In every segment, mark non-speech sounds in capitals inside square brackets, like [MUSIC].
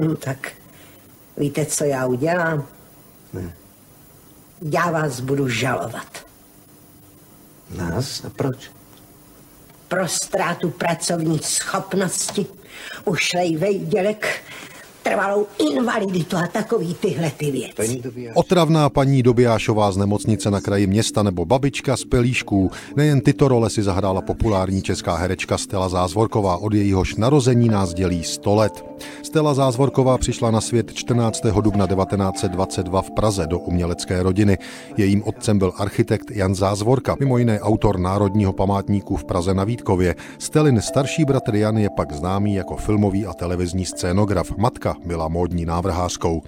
No tak víte, co já udělám? Ne. Já vás budu žalovat. Nás? A proč? Pro ztrátu pracovní schopnosti, ušlej vejdělek, trvalou invaliditu a takový tyhle ty věci. Otravná paní Dobijášová z nemocnice na kraji města nebo babička z Pelíšků. Nejen tyto role si zahrála populární česká herečka Stella Zázvorková. Od jejíhož narození nás dělí 100 let. Stella Zázvorková přišla na svět 14. dubna 1922 v Praze do umělecké rodiny. Jejím otcem byl architekt Jan Zázvorka, mimo jiné autor Národního památníku v Praze na Vítkově. Stelin starší bratr Jan je pak známý jako filmový a televizní scénograf. Matka byla módní návrhářkou.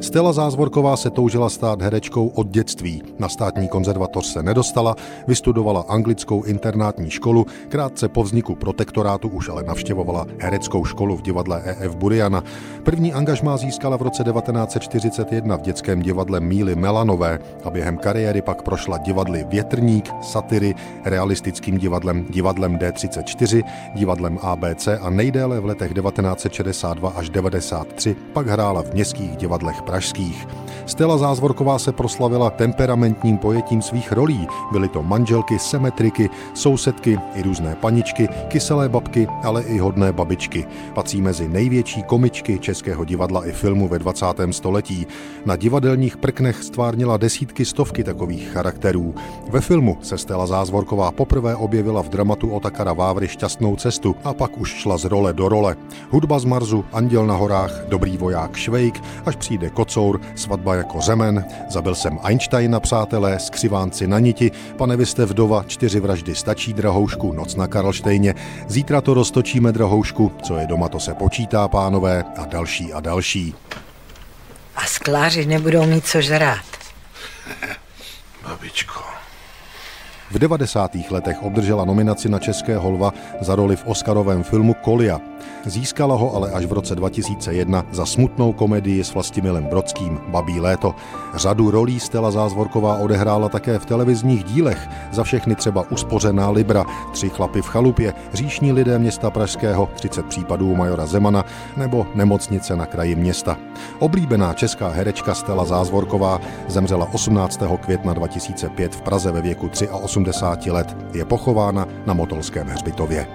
Stella Zázvorková se toužila stát herečkou od dětství. Na státní konzervatoř se nedostala, vystudovala anglickou internátní školu, krátce po vzniku protektorátu už ale navštěvovala hereckou školu v divadle EF Buriana. První angažmá získala v roce 1941 v dětském divadle Míly Melanové a během kariéry pak prošla divadly Větrník, Satyry, realistickým divadlem divadlem D34, divadlem ABC a nejdéle v letech 1962 až 93 pak hrála v městských divadlech pražských. Stella Zázvorková se proslavila temperamentním pojetím svých rolí. Byly to manželky, semetriky, sousedky i různé paničky, kyselé babky, ale i hodné babičky. Patří mezi největší komičky českého divadla i filmu ve 20. století. Na divadelních prknech stvárnila desítky stovky takových charakterů. Ve filmu se Stella Zázvorková poprvé objevila v dramatu Otakara Vávry Šťastnou cestu a pak už šla z role do role. Hudba z Marzu, Anděl na horách, Dobrý voják Švejk, až přijde Kocour, Svatba jako řemen, Zabil jsem Einsteina, přátelé, Skřivánci na niti, Pane vy jste vdova, Čtyři vraždy stačí, Drahoušku, Noc na Karlštejně, Zítra to roztočíme, Drahoušku, Co je doma, to se počítá, pánové, a další a další. A skláři nebudou mít co žrát. [LAUGHS] Babičko. V 90. letech obdržela nominaci na České holva za roli v Oscarovém filmu Kolia. Získala ho ale až v roce 2001 za smutnou komedii s Vlastimilem Brodským Babí léto. Řadu rolí Stella Zázvorková odehrála také v televizních dílech. Za všechny třeba Uspořená Libra, Tři chlapy v chalupě, Říšní lidé města Pražského, 30 případů majora Zemana nebo Nemocnice na kraji města. Oblíbená česká herečka Stella Zázvorková zemřela 18. května 2005 v Praze ve věku 83 let. Je pochována na Motolském hřbitově.